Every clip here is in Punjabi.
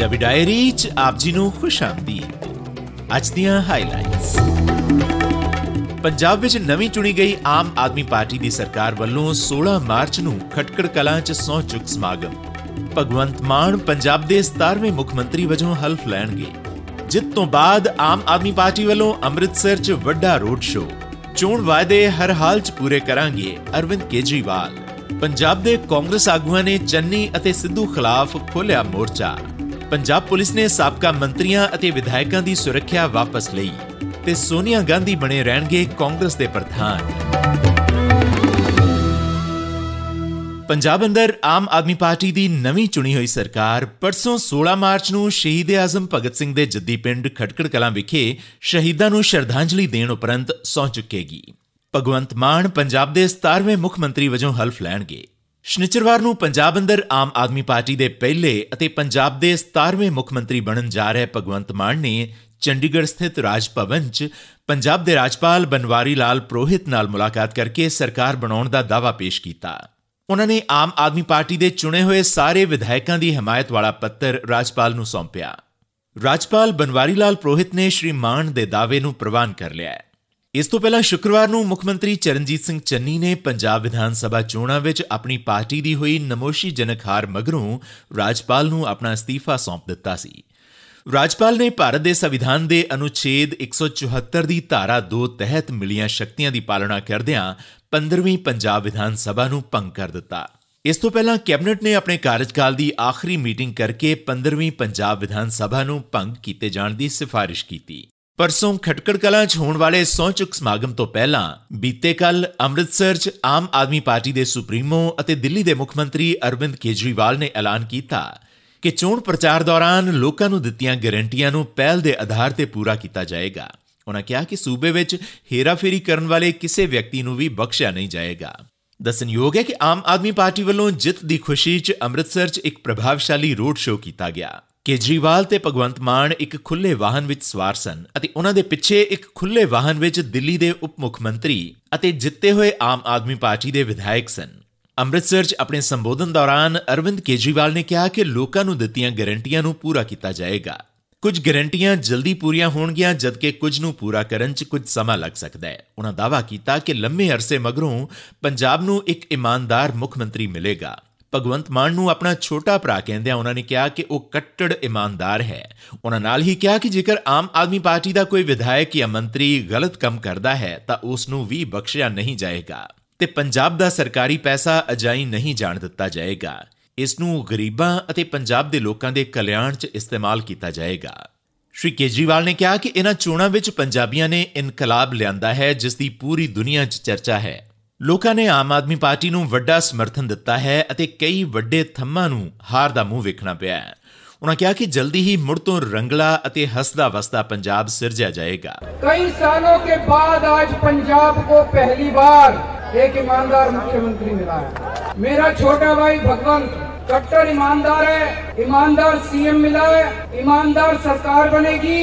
ਪੰਜਾਬੀ ਡਾਇਰੀ 'ਚ ਆਪ ਜੀ ਨੂੰ ਖੁਸ਼ ਆਮਦੀਦ ਅੱਜ ਦੀਆਂ ਹਾਈਲਾਈਟਸ ਪੰਜਾਬ ਵਿੱਚ ਨਵੀਂ ਚੁਣੀ ਗਈ ਆਮ ਆਦਮੀ ਪਾਰਟੀ ਦੀ ਸਰਕਾਰ ਵੱਲੋਂ 16 ਮਾਰਚ ਨੂੰ ਖਟਕੜ ਕਲਾਂ 'ਚ ਸਹੁੰ ਚੁੱਕ ਸਮਾਗਮ। ਭਗਵੰਤ ਮਾਨ ਪੰਜਾਬ ਦੇ 17ਵੇਂ ਮੁੱਖ ਮੰਤਰੀ ਵਜੋਂ ਹਲਫ ਲੈਣਗੇ। ਜਿੱਤ ਤੋਂ ਬਾਅਦ ਆਮ ਆਦਮੀ ਪਾਰਟੀ ਵੱਲੋਂ ਅੰਮ੍ਰਿਤਸਰ 'ਚ ਵੱਡਾ ਰੋਡ ਸ਼ੋਅ। ਚੋਣ ਵਾਅਦੇ ਹਰ ਹਾਲ 'ਚ ਪੂਰੇ ਕਰਾਂਗੇ ਅਰਵਿੰਦ ਕੇਜਰੀਵਾਲ। ਪੰਜਾਬ ਦੇ ਕਾਂਗਰਸ ਆਗੂਆਂ ਨੇ ਚੰਨੀ ਅਤੇ ਸਿੱਧੂ ਖਿਲਾਫ ਖੋਲ੍ਹਿਆ ਮੋਰਚਾ। ਪੰਜਾਬ ਪੁਲਿਸ ਨੇ ਸਾਬਕਾ ਮੰਤਰੀਆਂ ਅਤੇ ਵਿਧਾਇਕਾਂ ਦੀ ਸੁਰੱਖਿਆ ਵਾਪਸ ਲਈ ਤੇ ਸੋਨੀਆ ਗਾਂਧੀ ਬਣੇ ਰਹਿਣਗੇ ਕਾਂਗਰਸ ਦੇ ਪ੍ਰਧਾਨ। ਪੰਜਾਬ ਅੰਦਰ ਆਮ ਆਦਮੀ ਪਾਰਟੀ ਦੀ ਨਵੀਂ ਚੁਣੀ ਹੋਈ ਸਰਕਾਰ ਪਰਸੋਂ 16 ਮਾਰਚ ਨੂੰ ਸ਼ਹੀਦ ਆਜ਼ਮ ਭਗਤ ਸਿੰਘ ਦੇ ਜੱਦੀ ਪਿੰਡ ਖਟਕੜ ਕਲਾਂ ਵਿਖੇ ਸ਼ਹੀਦਾਂ ਨੂੰ ਸ਼ਰਧਾਂਜਲੀ ਦੇਣ ਉਪਰੰਤ ਸੌਂ ਚੁੱਕੇਗੀ। ਭਗਵੰਤ ਮਾਨ ਪੰਜਾਬ ਦੇ 17ਵੇਂ ਮੁੱਖ ਮੰਤਰੀ ਵਜੋਂ ਹਲਫ ਲੈਣਗੇ। ਸ਼ਨੀਚਰਵਾਰ ਨੂੰ ਪੰਜਾਬ ਅੰਦਰ ਆਮ ਆਦਮੀ ਪਾਰਟੀ ਦੇ ਪਹਿਲੇ ਅਤੇ ਪੰਜਾਬ ਦੇ 17ਵੇਂ ਮੁੱਖ ਮੰਤਰੀ ਬਣਨ ਜਾ ਰਹੇ ਭਗਵੰਤ ਮਾਨ ਨੇ ਚੰਡੀਗੜ੍ਹ ਸਥਿਤ ਰਾਜ ਭਵਨ 'ਚ ਪੰਜਾਬ ਦੇ ਰਾਜਪਾਲ ਬਨਵਾਰੀ ਲਾਲ ਪ੍ਰੋਹਿਤ ਨਾਲ ਮੁਲਾਕਾਤ ਕਰਕੇ ਸਰਕਾਰ ਬਣਾਉਣ ਦਾ ਦਾਅਵਾ ਪੇਸ਼ ਕੀਤਾ। ਉਹਨਾਂ ਨੇ ਆਮ ਆਦਮੀ ਪਾਰਟੀ ਦੇ ਚੁਣੇ ਹੋਏ ਸਾਰੇ ਵਿਧਾਇਕਾਂ ਦੀ ਹਮਾਇਤ ਵਾਲਾ ਪੱਤਰ ਰਾਜਪਾਲ ਨੂੰ ਸੌਂਪਿਆ। ਰਾਜਪਾਲ ਬਨਵਾਰੀ ਲਾਲ ਪ੍ਰੋਹਿਤ ਨੇ ਸ਼੍ਰੀ ਮਾਨ ਦੇ ਦਾਅਵੇ ਨੂੰ ਪ੍ਰਵਾਨ ਕਰ ਲਿਆ ਹੈ। ਇਸ ਤੋਂ ਪਹਿਲਾਂ ਸ਼ੁੱਕਰਵਾਰ ਨੂੰ ਮੁੱਖ ਮੰਤਰੀ ਚਰਨਜੀਤ ਸਿੰਘ ਚੰਨੀ ਨੇ ਪੰਜਾਬ ਵਿਧਾਨ ਸਭਾ ਚੋਣਾਂ ਵਿੱਚ ਆਪਣੀ ਪਾਰਟੀ ਦੀ ਹੋਈ ਨਮੋਸ਼ੀਜਨਕ ਹਾਰ ਮਗਰੋਂ ਰਾਜਪਾਲ ਨੂੰ ਆਪਣਾ ਅਸਤੀਫਾ ਸੌਂਪ ਦਿੱਤਾ ਸੀ। ਰਾਜਪਾਲ ਨੇ ਭਾਰਤ ਦੇ ਸੰਵਿਧਾਨ ਦੇ ਅਨੁਛੇਦ 174 ਦੀ ਧਾਰਾ 2 ਤਹਿਤ ਮਿਲੀਆਂ ਸ਼ਕਤੀਆਂ ਦੀ ਪਾਲਣਾ ਕਰਦਿਆਂ 15ਵੀਂ ਪੰਜਾਬ ਵਿਧਾਨ ਸਭਾ ਨੂੰ ਭੰਗ ਕਰ ਦਿੱਤਾ। ਇਸ ਤੋਂ ਪਹਿਲਾਂ ਕੈਬਨਿਟ ਨੇ ਆਪਣੇ ਕਾਰਜਕਾਲ ਦੀ ਆਖਰੀ ਮੀਟਿੰਗ ਕਰਕੇ 15ਵੀਂ ਪੰਜਾਬ ਵਿਧਾਨ ਸਭਾ ਨੂੰ ਭੰਗ ਕੀਤੇ ਜਾਣ ਦੀ ਸਿਫਾਰਿਸ਼ ਕੀਤੀ। ਪਰਸੋਂ ਖਟਕੜ ਕਲਾਂ 'ਚ ਹੋਣ ਵਾਲੇ ਸੌਂਚੁਕ ਸਮਾਗਮ ਤੋਂ ਪਹਿਲਾਂ ਬੀਤੇ ਕੱਲ ਅੰਮ੍ਰਿਤਸਰ 'ਚ ਆਮ ਆਦਮੀ ਪਾਰਟੀ ਦੇ ਸੁਪਰੀਮੋ ਅਤੇ ਦਿੱਲੀ ਦੇ ਮੁੱਖ ਮੰਤਰੀ ਅਰਵਿੰਦ ਕੇਜਰੀਵਾਲ ਨੇ ਐਲਾਨ ਕੀਤਾ ਕਿ ਚੋਣ ਪ੍ਰਚਾਰ ਦੌਰਾਨ ਲੋਕਾਂ ਨੂੰ ਦਿੱਤੀਆਂ ਗਾਰੰਟੀਆਂ ਨੂੰ ਪਹਿਲ ਦੇ ਆਧਾਰ ਤੇ ਪੂਰਾ ਕੀਤਾ ਜਾਏਗਾ। ਉਹਨਾਂ ਕਿਹਾ ਕਿ ਸੂਬੇ ਵਿੱਚ ਹੇਰਾਫੇਰੀ ਕਰਨ ਵਾਲੇ ਕਿਸੇ ਵਿਅਕਤੀ ਨੂੰ ਵੀ ਬਖਸ਼ਿਆ ਨਹੀਂ ਜਾਏਗਾ। ਦੱਸਣਯੋਗ ਹੈ ਕਿ ਆਮ ਆਦਮੀ ਪਾਰਟੀ ਵੱਲੋਂ ਜਿੱਤ ਦੀ ਖੁਸ਼ੀ 'ਚ ਅੰਮ੍ਰਿਤਸਰ 'ਚ ਇੱਕ ਪ੍ਰਭਾਵਸ਼ਾਲੀ ਰੋਡ ਸ਼ੋਅ ਕੀਤਾ ਗਿਆ। ਕੇਜਰੀਵਾਲ ਤੇ ਭਗਵੰਤ ਮਾਨ ਇੱਕ ਖੁੱਲੇ ਵਾਹਨ ਵਿੱਚ ਸਵਾਰ ਸਨ ਅਤੇ ਉਹਨਾਂ ਦੇ ਪਿੱਛੇ ਇੱਕ ਖੁੱਲੇ ਵਾਹਨ ਵਿੱਚ ਦਿੱਲੀ ਦੇ ਉਪ ਮੁੱਖ ਮੰਤਰੀ ਅਤੇ ਜਿੱਤੇ ਹੋਏ ਆਮ ਆਦਮੀ ਪਾਰਟੀ ਦੇ ਵਿਧਾਇਕ ਸਨ। ਅੰਮ੍ਰਿਤਸਰ 'ਚ ਆਪਣੇ ਸੰਬੋਧਨ ਦੌਰਾਨ ਅਰਵਿੰਦ ਕੇਜਰੀਵਾਲ ਨੇ ਕਿਹਾ ਕਿ ਲੋਕਾਂ ਨੂੰ ਦਿੱਤੀਆਂ ਗਾਰੰਟੀਆਂ ਨੂੰ ਪੂਰਾ ਕੀਤਾ ਜਾਏਗਾ। ਕੁਝ ਗਾਰੰਟੀਆਂ ਜਲਦੀ ਪੂਰੀਆਂ ਹੋਣਗੀਆਂ ਜਦਕਿ ਕੁਝ ਨੂੰ ਪੂਰਾ ਕਰਨ 'ਚ ਕੁਝ ਸਮਾਂ ਲੱਗ ਸਕਦਾ ਹੈ। ਉਹਨਾਂ ਦਾਅਵਾ ਕੀਤਾ ਕਿ ਲੰਮੇ ਅਰਸੇ ਮਗਰੋਂ ਪੰਜਾਬ ਨੂੰ ਇੱਕ ਇਮਾਨਦਾਰ ਮੁੱਖ ਮੰਤਰੀ ਮਿਲੇਗਾ। ਭਗਵੰਤ ਮਾਨ ਨੂੰ ਆਪਣਾ ਛੋਟਾ ਭਰਾ ਕਹਿੰਦਿਆਂ ਉਹਨਾਂ ਨੇ ਕਿਹਾ ਕਿ ਉਹ ਕੱਟੜ ਇਮਾਨਦਾਰ ਹੈ। ਉਹਨਾਂ ਨਾਲ ਹੀ ਕਿਹਾ ਕਿ ਜੇਕਰ ਆਮ ਆਦਮੀ ਪਾਰਟੀ ਦਾ ਕੋਈ ਵਿਧਾਇਕ ਜਾਂ ਮੰਤਰੀ ਗਲਤ ਕੰਮ ਕਰਦਾ ਹੈ, ਤਾਂ ਉਸ ਨੂੰ ਵੀ ਬਖਸ਼ਿਆ ਨਹੀਂ ਜਾਏਗਾ ਤੇ ਪੰਜਾਬ ਦਾ ਸਰਕਾਰੀ ਪੈਸਾ ਅਜਾਈ ਨਹੀਂ ਜਾਣ ਦਿੱਤਾ ਜਾਏਗਾ। ਇਸ ਨੂੰ ਗਰੀਬਾਂ ਅਤੇ ਪੰਜਾਬ ਦੇ ਲੋਕਾਂ ਦੇ ਕਲਿਆਣ 'ਚ ਇਸਤੇਮਾਲ ਕੀਤਾ ਜਾਏਗਾ। ਸ਼੍ਰੀ ਕੇਜਰੀਵਾਲ ਨੇ ਕਿਹਾ ਕਿ ਇਹਨਾਂ ਚੋਣਾਂ ਵਿੱਚ ਪੰਜਾਬੀਆਂ ਨੇ ਇਨਕਲਾਬ ਲਿਆਂਦਾ ਹੈ, ਜਿਸ ਦੀ ਪੂਰੀ ਦੁਨੀਆ 'ਚ ਚਰਚਾ ਹੈ। ਲੋਕਾਂ ਨੇ ਆਮ ਆਦਮੀ ਪਾਰਟੀ ਨੂੰ ਵੱਡਾ ਸਮਰਥਨ ਦਿੱਤਾ ਹੈ ਅਤੇ ਕਈ ਵੱਡੇ ਥੰਮਾਂ ਨੂੰ ਹਾਰ ਦਾ ਮੂੰਹ ਵੇਖਣਾ ਪਿਆ ਹੈ ਉਹਨਾਂ ਕਿਹਾ ਕਿ ਜਲਦੀ ਹੀ ਮੁੜ ਤੋਂ ਰੰਗਲਾ ਅਤੇ ਹੱਸਦਾ ਵਸਦਾ ਪੰਜਾਬ ਸਿਰਜਿਆ ਜਾਏਗਾ ਕਈ ਸਾਲੋਂ ਕੇ ਬਾਅਦ ਅੱਜ ਪੰਜਾਬ ਕੋ ਪਹਿਲੀ ਬਾਰ एक ईमानदार मुख्यमंत्री मिला है मेरा छोटा भाई भगवंत कट्टर ईमानदार है ईमानदार सीएम मिला है ईमानदार सरकार बनेगी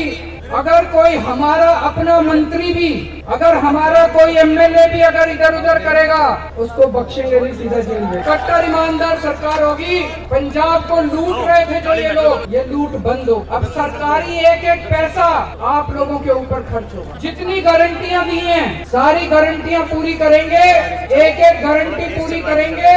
अगर कोई हमारा अपना मंत्री भी अगर हमारा कोई एमएलए भी अगर इधर उधर करेगा उसको बख्शेंगे नहीं सीधा जेल में। कट्टर ईमानदार सरकार होगी। पंजाब को लूट रहे थे जो ये लोग। ये लूट बंद हो। अब सरकारी एक एक पैसा आप लोगों के ऊपर खर्च हो जितनी गारंटियाँ दी हैं सारी गारंटियाँ पूरी करेंगे। एक एक गारंटी पूरी करेंगे।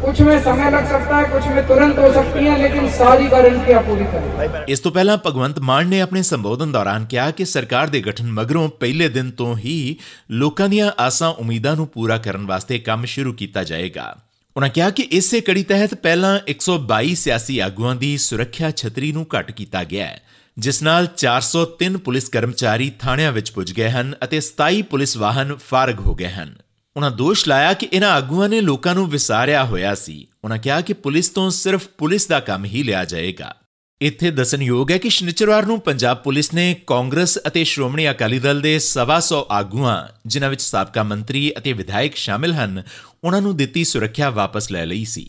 कुछ में समय लग सकता है कुछ में तुरंत हो सकती है लेकिन सारी गारंटियाँ पूरी करेंगे। इस तो पहला भगवंत मान ने अपने संबोधन दौरान किया कि सरकार के गठन मगरों पहले दिन ਤੋਂ ਹੀ ਲੋਕਾਂ ਦੀਆਂ ਆਸਾਂ ਉਮੀਦਾਂ ਨੂੰ ਪੂਰਾ ਕਰਨ ਵਾਸਤੇ ਕੰਮ ਸ਼ੁਰੂ ਕੀਤਾ ਜਾਏਗਾ। ਉਹਨਾਂ ਕਿਹਾ ਕਿ ਇਸੇ ਕੜੀ ਤਹਿਤ ਪਹਿਲਾਂ 122 ਸਿਆਸੀ ਆਗੂਆਂ ਦੀ ਸੁਰੱਖਿਆ ਛਤਰੀ ਨੂੰ ਘਟ ਕੀਤਾ ਗਿਆ ਹੈ, ਜਿਸ ਨਾਲ 403 ਪੁਲਿਸ ਕਰਮਚਾਰੀ ਥਾਣਿਆਂ ਵਿੱਚ ਪੁੱਜ ਗਏ ਹਨ ਅਤੇ 27 ਪੁਲਿਸ ਵਾਹਨ ਫਾਰਗ ਹੋ ਗਏ ਹਨ। ਉਹਨਾਂ ਦੋਸ਼ ਲਾਇਆ ਕਿ ਇਹਨਾਂ ਆਗੂਆਂ ਨੇ ਲੋਕਾਂ ਨੂੰ ਵਿਸਾਰਿਆ ਹੋਇਆ ਸੀ। ਉਹਨਾਂ ਕਿਹਾ ਕਿ ਪੁਲਿਸ ਤੋਂ ਸਿਰਫ ਪੁਲਿਸ ਦਾ ਕੰਮ ਹੀ ਲਿਆ ਜਾਏਗਾ। ਇੱਥੇ ਦੱਸਣਯੋਗ ਹੈ ਕਿ ਸ਼ਨੀਚਰਵਾਰ ਨੂੰ ਪੰਜਾਬ ਪੁਲਿਸ ਨੇ ਕਾਂਗਰਸ ਅਤੇ ਸ਼੍ਰੋਮਣੀ ਅਕਾਲੀ ਦਲ ਦੇ 125 ਆਗੂਆਂ, ਜਿਨ੍ਹਾਂ ਵਿੱਚ ਸਾਬਕਾ ਮੰਤਰੀ ਅਤੇ ਵਿਧਾਇਕ ਸ਼ਾਮਿਲ ਹਨ, ਉਹਨਾਂ ਨੂੰ ਦਿੱਤੀ ਸੁਰੱਖਿਆ ਵਾਪਸ ਲੈ ਲਈ ਸੀ।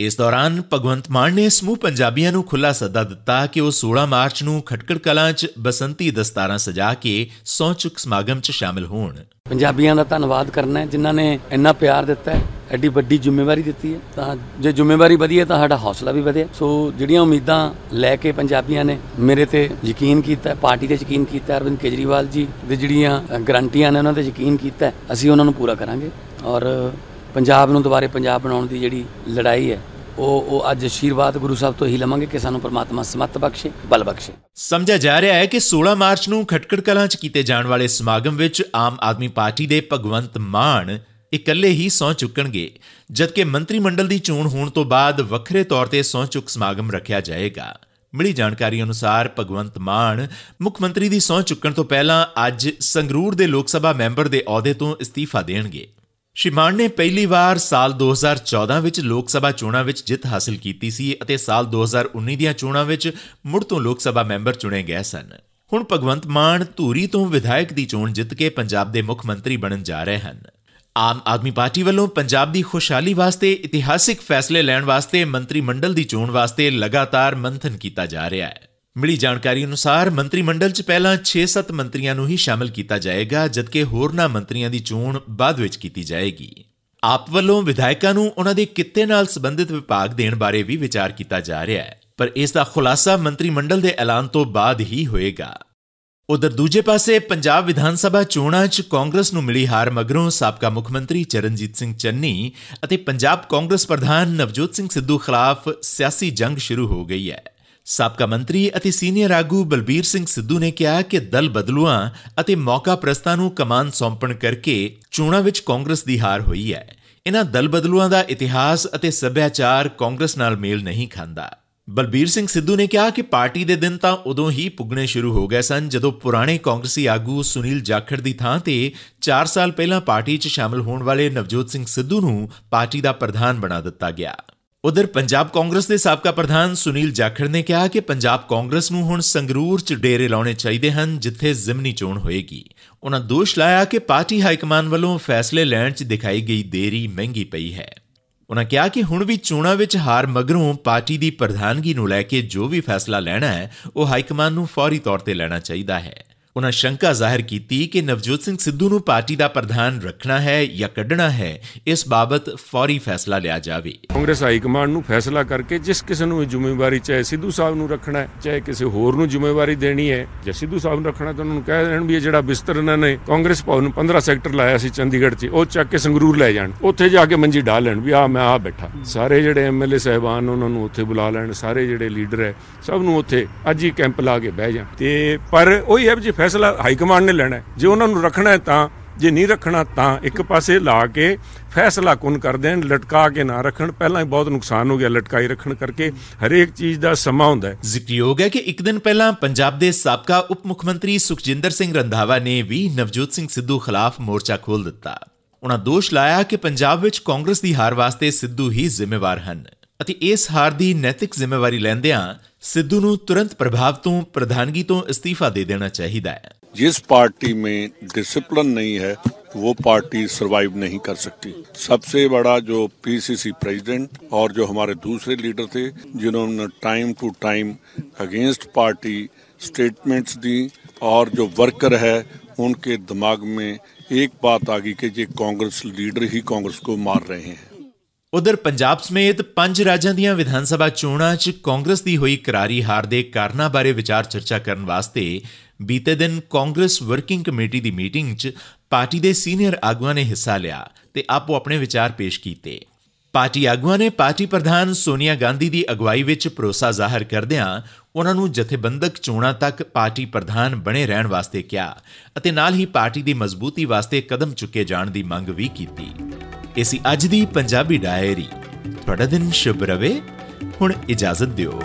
ਇਸ ਦੌਰਾਨ ਭਗਵੰਤ ਮਾਨ ਨੇ ਸਮੂਹ ਪੰਜਾਬੀਆਂ ਨੂੰ ਖੁੱਲਾ ਸੱਦਾ ਦਿੱਤਾ ਕਿ ਉਹ 16 ਮਾਰਚ ਨੂੰ ਖਟਕੜ ਕਲਾਂ 'ਚ ਬਸੰਤੀ ਦਸਤਾਰਾਂ ਸਜਾ ਕੇ ਸਹੁੰ ਚੁੱਕ ਸਮਾਗਮ 'ਚ ਸ਼ਾਮਿਲ ਹੋਣ। ਪੰਜਾਬੀਆਂ ਦਾ ਧੰਨਵਾਦ ਕਰਨਾ ਹੈ, ਜਿਨ੍ਹਾਂ ਨੇ ਇੰਨਾ ਪਿਆਰ ਦਿੱਤਾ ਹੈ, ਐਡੀ ਵੱਡੀ ਜ਼ਿੰਮੇਵਾਰੀ ਦਿੱਤੀ ਹੈ। ਤਾਂ ਜੇ ਜ਼ਿੰਮੇਵਾਰੀ ਵਧੀ ਹੈ ਤਾਂ ਸਾਡਾ ਹੌਸਲਾ ਵੀ ਵਧਿਆ। ਸੋ ਜਿਹੜੀਆਂ ਉਮੀਦਾਂ ਲੈ ਕੇ ਪੰਜਾਬੀਆਂ ਨੇ ਮੇਰੇ ਤੇ ਯਕੀਨ ਕੀਤਾ ਪਾਰਟੀ ਤੇ ਯਕੀਨ ਕੀਤਾ ਅਰਵਿੰਦ ਕੇਜਰੀਵਾਲ ਜੀ ਦੇ ਜਿਹੜੀਆਂ ਗਰੰਟੀਆਂ ਨੇ ਉਹਨਾਂ ਤੇ ਯਕੀਨ ਕੀਤਾ ਅਸੀਂ ਉਹਨਾਂ ਨੂੰ ਪੂਰਾ ਕਰਾਂਗੇ। ਔਰ ਪੰਜਾਬ ਨੂੰ ਦੁਬਾਰੇ ਪੰਜਾਬ ਬਣਾਉਣ ਦੀ ਜਿਹੜੀ ਲੜਾਈ ਹੈ ਉਹ ਉਹ ਅੱਜ ਅਸ਼ੀਰਵਾਦ ਗੁਰੂ ਸਾਹਿਬ ਤੋਂ ਹੀ ਲਵਾਂਗੇ ਕਿ ਸਾਨੂੰ ਪ੍ਰਮਾਤਮਾ ਸਮਤ ਬਖਸ਼ੇ, ਬਲ ਬਖਸ਼ੇ। ਸਮਝਿਆ ਜਾ ਰਿਹਾ ਹੈ ਕਿ 16 ਮਾਰਚ ਨੂੰ ਖਟਕੜ ਕਲਾਂ 'ਚ ਕੀਤੇ ਜਾਣ ਵਾਲੇ ਸਮਾਗਮ ਵਿੱਚ ਆਮ ਆਦਮੀ ਪਾਰਟੀ ਦੇ ਭਗਵੰਤ ਮਾਨ ਇਕੱਲੇ ਹੀ ਸੌ ਚੁੱਕਣਗੇ, ਜਦਕਿ ਮੰਤਰੀ ਮੰਡਲ ਦੀ ਚੋਣ ਹੋਣ ਤੋਂ ਬਾਅਦ ਵੱਖਰੇ ਤੌਰ ਤੇ ਸੌ ਚੁੱਕ ਸਮਾਗਮ ਰੱਖਿਆ ਜਾਏਗਾ। ਮਿਲੀ ਜਾਣਕਾਰੀ ਅਨੁਸਾਰ ਭਗਵੰਤ ਮਾਨ ਮੁੱਖ ਮੰਤਰੀ ਦੀ ਸੌ ਚੁੱਕਣ ਤੋਂ ਪਹਿਲਾਂ ਅੱਜ ਸੰਗਰੂਰ ਦੇ ਲੋਕ ਸਭਾ ਮੈਂਬਰ ਦੇ ਅਹੁਦੇ ਤੋਂ ਅਸਤੀਫਾ ਦੇਣਗੇ। ਸ਼੍ਰੀ ਮਾਨ ਨੇ ਪਹਿਲੀ ਵਾਰ ਸਾਲ 2014 ਵਿੱਚ ਲੋਕ ਸਭਾ ਚੋਣਾਂ ਵਿੱਚ ਜਿੱਤ ਹਾਸਲ ਕੀਤੀ ਸੀ ਅਤੇ ਸਾਲ 2019 ਦੀਆਂ ਚੋਣਾਂ ਵਿੱਚ ਮੁੜ ਤੋਂ ਲੋਕ ਸਭਾ ਮੈਂਬਰ ਚੁਣੇ ਗਏ ਸਨ। ਹੁਣ ਭਗਵੰਤ ਮਾਨ ਧੂਰੀ ਤੋਂ ਵਿਧਾਇਕ ਦੀ ਚੋਣ ਜਿੱਤ ਕੇ ਪੰਜਾਬ ਦੇ ਮੁੱਖ ਮੰਤਰੀ ਬਣਨ ਜਾ ਰਹੇ ਹਨ। ਆਮ ਆਦਮੀ ਪਾਰਟੀ ਵੱਲੋਂ ਪੰਜਾਬ ਦੀ ਖੁਸ਼ਹਾਲੀ ਵਾਸਤੇ ਇਤਿਹਾਸਿਕ ਫੈਸਲੇ ਲੈਣ ਵਾਸਤੇ ਮੰਤਰੀ ਮੰਡਲ ਦੀ ਚੋਣ ਵਾਸਤੇ ਲਗਾਤਾਰ ਮੰਥਨ ਕੀਤਾ ਜਾ ਰਿਹਾ ਹੈ। ਮਿਲੀ ਜਾਣਕਾਰੀ ਅਨੁਸਾਰ ਮੰਤਰੀ ਮੰਡਲ 'ਚ ਪਹਿਲਾਂ 6-7 ਮੰਤਰੀਆਂ ਨੂੰ ਹੀ ਸ਼ਾਮਲ ਕੀਤਾ ਜਾਏਗਾ, ਜਦਕਿ ਹੋਰਨਾਂ ਮੰਤਰੀਆਂ ਦੀ ਚੋਣ ਬਾਅਦ ਵਿੱਚ ਕੀਤੀ ਜਾਏਗੀ। ਆਪ ਵੱਲੋਂ ਵਿਧਾਇਕਾਂ ਨੂੰ ਉਹਨਾਂ ਦੇ ਕਿੱਤੇ ਨਾਲ ਸੰਬੰਧਿਤ ਵਿਭਾਗ ਦੇਣ ਬਾਰੇ ਵੀ ਵਿਚਾਰ ਕੀਤਾ ਜਾ ਰਿਹਾ ਹੈ, ਪਰ ਇਸ ਦਾ ਖੁਲਾਸਾ ਮੰਤਰੀ ਮੰਡਲ ਦੇ ਐਲਾਨ ਤੋਂ ਬਾਅਦ ਹੀ ਹੋਏਗਾ। ਉਧਰ ਦੂਜੇ ਪਾਸੇ ਪੰਜਾਬ ਵਿਧਾਨ ਸਭਾ ਚੋਣਾਂ 'ਚ ਕਾਂਗਰਸ ਨੂੰ ਮਿਲੀ ਹਾਰ ਮਗਰੋਂ ਸਾਬਕਾ ਮੁੱਖ ਮੰਤਰੀ ਚਰਨਜੀਤ ਸਿੰਘ ਚੰਨੀ ਅਤੇ ਪੰਜਾਬ ਕਾਂਗਰਸ ਪ੍ਰਧਾਨ ਨਵਜੋਤ ਸਿੰਘ ਸਿੱਧੂ ਖਿਲਾਫ ਸਿਆਸੀ ਜੰਗ ਸ਼ੁਰੂ ਹੋ ਗਈ ਹੈ। ਸਾਬਕਾ ਮੰਤਰੀ ਅਤੇ ਸੀਨੀਅਰ ਆਗੂ ਬਲਬੀਰ ਸਿੰਘ ਸਿੱਧੂ ਨੇ ਕਿਹਾ ਕਿ ਦਲ ਬਦਲੂਆਂ ਅਤੇ ਮੌਕਾ ਪ੍ਰਸਤਾਂ ਨੂੰ ਕਮਾਨ ਸੌਂਪਣ ਕਰਕੇ ਚੋਣਾਂ ਵਿੱਚ ਕਾਂਗਰਸ ਦੀ ਹਾਰ ਹੋਈ ਹੈ। ਇਹਨਾਂ ਦਲ ਬਦਲੂਆਂ ਦਾ ਇਤਿਹਾਸ ਅਤੇ ਸੱਭਿਆਚਾਰ ਕਾਂਗਰਸ ਨਾਲ ਮੇਲ ਨਹੀਂ ਖਾਂਦਾ। ਬਲਬੀਰ ਸਿੰਘ ਸਿੱਧੂ ਨੇ ਕਿਹਾ ਕਿ ਪਾਰਟੀ ਦੇ ਦਿਨ ਤਾਂ ਉਦੋਂ ਹੀ ਪੁੱਗਣੇ ਸ਼ੁਰੂ ਹੋ ਗਏ ਸਨ, ਜਦੋਂ ਪੁਰਾਣੇ ਕਾਂਗਰਸੀ ਆਗੂ ਸੁਨੀਲ ਜਾਖੜ ਦੀ ਥਾਂ ਤੇ 4 ਸਾਲ ਪਹਿਲਾਂ ਪਾਰਟੀ 'ਚ ਸ਼ਾਮਲ ਹੋਣ ਵਾਲੇ ਨਵਜੋਤ ਸਿੰਘ ਸਿੱਧੂ ਨੂੰ ਪਾਰਟੀ ਦਾ ਪ੍ਰਧਾਨ ਬਣਾ ਦਿੱਤਾ ਗਿਆ। ਉਧਰ ਪੰਜਾਬ ਕਾਂਗਰਸ ਦੇ ਸਾਬਕਾ ਪ੍ਰਧਾਨ ਸੁਨੀਲ ਜਾਖੜ ਨੇ ਕਿਹਾ ਕਿ ਪੰਜਾਬ ਕਾਂਗਰਸ ਨੂੰ ਹੁਣ ਸੰਗਰੂਰ 'ਚ ਡੇਰੇ ਲਾਉਣੇ ਚਾਹੀਦੇ ਹਨ, ਜਿੱਥੇ ਜ਼ਿਮਨੀ ਚੋਣ ਹੋਏਗੀ। ਉਹਨਾਂ ਦੋਸ਼ ਲਾਇਆ ਕਿ ਪਾਰਟੀ ਹਾਈਕਮਾਨ ਵੱਲੋਂ ਫੈਸਲੇ ਲੈਣ 'ਚ ਦਿਖਾਈ ਗਈ ਦੇਰੀ ਮਹਿੰਗੀ ਪਈ ਹੈ। ਉਹਨਾਂ ਕਿਹਾ ਕਿ ਹੁਣ ਵੀ ਚੋਣਾਂ ਵਿੱਚ ਹਾਰ ਮਗਰੋਂ ਪਾਰਟੀ ਦੀ ਪ੍ਰਧਾਨਗੀ ਨੂੰ ਲੈ ਕੇ ਜੋ ਵੀ ਫੈਸਲਾ ਲੈਣਾ ਹੈ, ਉਹ ਹਾਈਕਮਾਨ ਨੂੰ ਫੌਰੀ ਤੌਰ ਤੇ ਲੈਣਾ ਚਾਹੀਦਾ ਹੈ। ਉਹਨਾਂ ਸ਼ੰਕਾ ਜ਼ਾਹਿਰ ਕੀਤੀ ਕਿ ਨਵਜੋਤ ਸਿੰਘ ਸਿੱਧੂ ਨੂੰ ਪਾਰਟੀ ਦਾ ਪ੍ਰਧਾਨ ਰੱਖਣਾ ਹੈ ਜਾਂ ਕੱਢਣਾ ਹੈ, ਇਸ ਬਾਬਤ ਫੌਰੀ ਫੈਸਲਾ ਲਿਆ ਜਾਵੇ। ਕਾਂਗਰਸ ਹਾਈ ਕਮਾਂਡ ਨੂੰ ਫੈਸਲਾ ਕਰਕੇ ਜਿਸ ਕਿਸੇ ਨੂੰ ਜ਼ਿੰਮੇਵਾਰੀ ਚਾਹੇ ਸਿੱਧੂ ਸਾਹਿਬ ਨੂੰ ਰੱਖਣਾ ਹੈ, ਚਾਹੇ ਕਿਸੇ ਹੋਰ ਨੂੰ ਜ਼ਿੰਮੇਵਾਰੀ ਦੇਣੀ ਹੈ, ਜੇ ਸਿੱਧੂ ਸਾਹਿਬ ਨੂੰ ਰੱਖਣਾ ਤਾਂ ਉਹਨਾਂ ਨੂੰ ਕਹਿ ਦੇਣ ਵੀ ਇਹ ਜਿਹੜਾ ਬਿਸਤਰ ਇਹਨਾਂ ਨੇ ਕਾਂਗਰਸ ਭਵਨ ਨੂੰ 15 ਸੈਕਟਰ ਲਾਇਆ ਸੀ ਚੰਡੀਗੜ੍ਹ 'ਚ, ਉਹ ਚੱਕ ਕੇ ਸੰਗਰੂਰ ਲੈ ਜਾਣ। ਉੱਥੇ ਜਾ ਕੇ ਮੰਜੀ ਢਾ ਲੈਣ ਵੀ ਆ ਮੈਂ ਆ ਬੈਠਾ। ਸਾਰੇ ਜਿਹੜੇ ਐਮਐਲਏ ਸਹਿਬਾਨ ਉਹਨਾਂ ਨੂੰ ਉੱਥੇ ਬੁਲਾ ਲੈਣ, ਸਾਰੇ ਜਿਹੜੇ ਲੀਡਰ ਹੈ, ਸਭ ਨੂੰ ਉੱਥੇ ਅੱਜ ਹੀ ਕੈਂਪ ਲਾ ਕੇ ਬਹਿ ਜਾਣ। ਤੇ ਪਰ ਉਹੀ ਹੈ ਜੀ ਫੈਸਲਾ ਹਾਈ ਕਮਾਂਡ ਨੇ ਲੈਣਾ ਜੇ ਉਹਨਾਂ ਨੂੰ ਰੱਖਣਾ ਹੈ ਤਾਂ, ਜੇ ਨਹੀਂ ਰੱਖਣਾ ਤਾਂ ਇੱਕ ਪਾਸੇ ਲਾ ਕੇ ਫੈਸਲਾ ਕੁਨ ਕਰ ਦੇਣ, ਲਟਕਾ ਕੇ ਨਾ ਰੱਖਣ, ਪਹਿਲਾਂ ਹੀ ਬਹੁਤ ਨੁਕਸਾਨ ਹੋ ਗਿਆ ਲਟਕਾਈ ਰੱਖਣ ਕਰਕੇ। ਹਰੇਕ ਚੀਜ਼ ਦਾ ਸਮਾਂ ਹੁੰਦਾ ਹੈ। ਜ਼ਿਕਰਯੋਗ ਹੈ ਕਿ ਇੱਕ ਦਿਨ ਪਹਿਲਾਂ ਪੰਜਾਬ ਦੇ ਸਾਬਕਾ ਉਪ ਮੁੱਖ ਮੰਤਰੀ ਸੁਖਜਿੰਦਰ ਸਿੰਘ ਰੰਧਾਵਾ ਨੇ ਵੀ ਨਵਜੋਤ ਸਿੰਘ ਸਿੱਧੂ ਖਿਲਾਫ ਮੋਰਚਾ ਖੋਲ ਦਿੱਤਾ। ਉਹਨਾਂ ਦੋਸ਼ ਲਾਇਆ ਕਿ ਪੰਜਾਬ ਵਿੱਚ ਕਾਂਗਰਸ ਦੀ ਹਾਰ ਵਾਸਤੇ ਸਿੱਧੂ ਹੀ ਜ਼ਿੰਮੇਵਾਰ ਹਨ। ਅਤੇ ਇਸ ਹਾਰ ਦੀ ਨੈਤਿਕ ਜ਼ਿੰਮੇਵਾਰੀ ਲੈਂਦਿਆਂ ਸਿੱਧੂ ਨੂੰ ਤੁਰੰਤ ਪ੍ਰਭਾਵ ਤੋਂ ਪ੍ਰਧਾਨਗੀ ਤੋਂ ਅਸਤੀਫਾ ਦੇ ਦੇਣਾ ਚਾਹੀਦਾ ਹੈ जिस पार्टी में डिसिप्लिन नहीं है वो पार्टी सरवाइव नहीं कर सकती सबसे बड़ा जो पीसीसी प्रेसिडेंट और जो हमारे दूसरे लीडर थे जिन्होंने time to time against party statements दी और जो वर्कर है उनके दिमाग में एक बात आ गई कि ये कांग्रेस लीडर ही कांग्रेस को मार रहे हैं ਉਧਰ ਪੰਜਾਬ ਸਮੇਤ ਪੰਜ ਰਾਜਾਂ ਦੀਆਂ ਵਿਧਾਨ ਸਭਾ ਚੋਣਾਂ 'ਚ ਕਾਂਗਰਸ ਦੀ ਹੋਈ ਕਰਾਰੀ ਹਾਰ ਦੇ ਕਾਰਨਾਂ ਬਾਰੇ ਵਿਚਾਰ ਚਰਚਾ ਕਰਨ ਵਾਸਤੇ ਬੀਤੇ ਦਿਨ ਕਾਂਗਰਸ ਵਰਕਿੰਗ ਕਮੇਟੀ ਦੀ ਮੀਟਿੰਗ 'ਚ ਪਾਰਟੀ ਦੇ ਸੀਨੀਅਰ ਆਗੂਆਂ ਨੇ ਹਿੱਸਾ ਲਿਆ ਤੇ ਆਪੋ ਆਪਣੇ ਵਿਚਾਰ ਪੇਸ਼ ਕੀਤੇ। ਪਾਰਟੀ ਆਗੂਆਂ ਨੇ ਪਾਰਟੀ ਪ੍ਰਧਾਨ ਸੋਨੀਆ ਗਾਂਧੀ ਦੀ ਅਗਵਾਈ ਵਿੱਚ ਭਰੋਸਾ ਜ਼ਾਹਰ ਕਰਦਿਆਂ ਉਹਨਾਂ ਨੂੰ ਜਥੇਬੰਦਕ ਚੋਣਾਂ ਤੱਕ ਪਾਰਟੀ ਪ੍ਰਧਾਨ ਬਣੇ ਰਹਿਣ ਵਾਸਤੇ ਕਿਹਾ ਅਤੇ ਨਾਲ ਹੀ ਪਾਰਟੀ ਦੀ ਮਜ਼ਬੂਤੀ ਵਾਸਤੇ ਕਦਮ ਚੁੱਕੇ ਜਾਣ ਦੀ ਮੰਗ ਵੀ ਕੀਤੀ। ਸੀ ਅੱਜ ਦੀ ਪੰਜਾਬੀ ਡਾਇਰੀ। ਤੁਹਾਡਾ ਦਿਨ ਸ਼ੁਭ ਰਵੇ ਹੁਣ ਇਜਾਜ਼ਤ ਦਿਓ।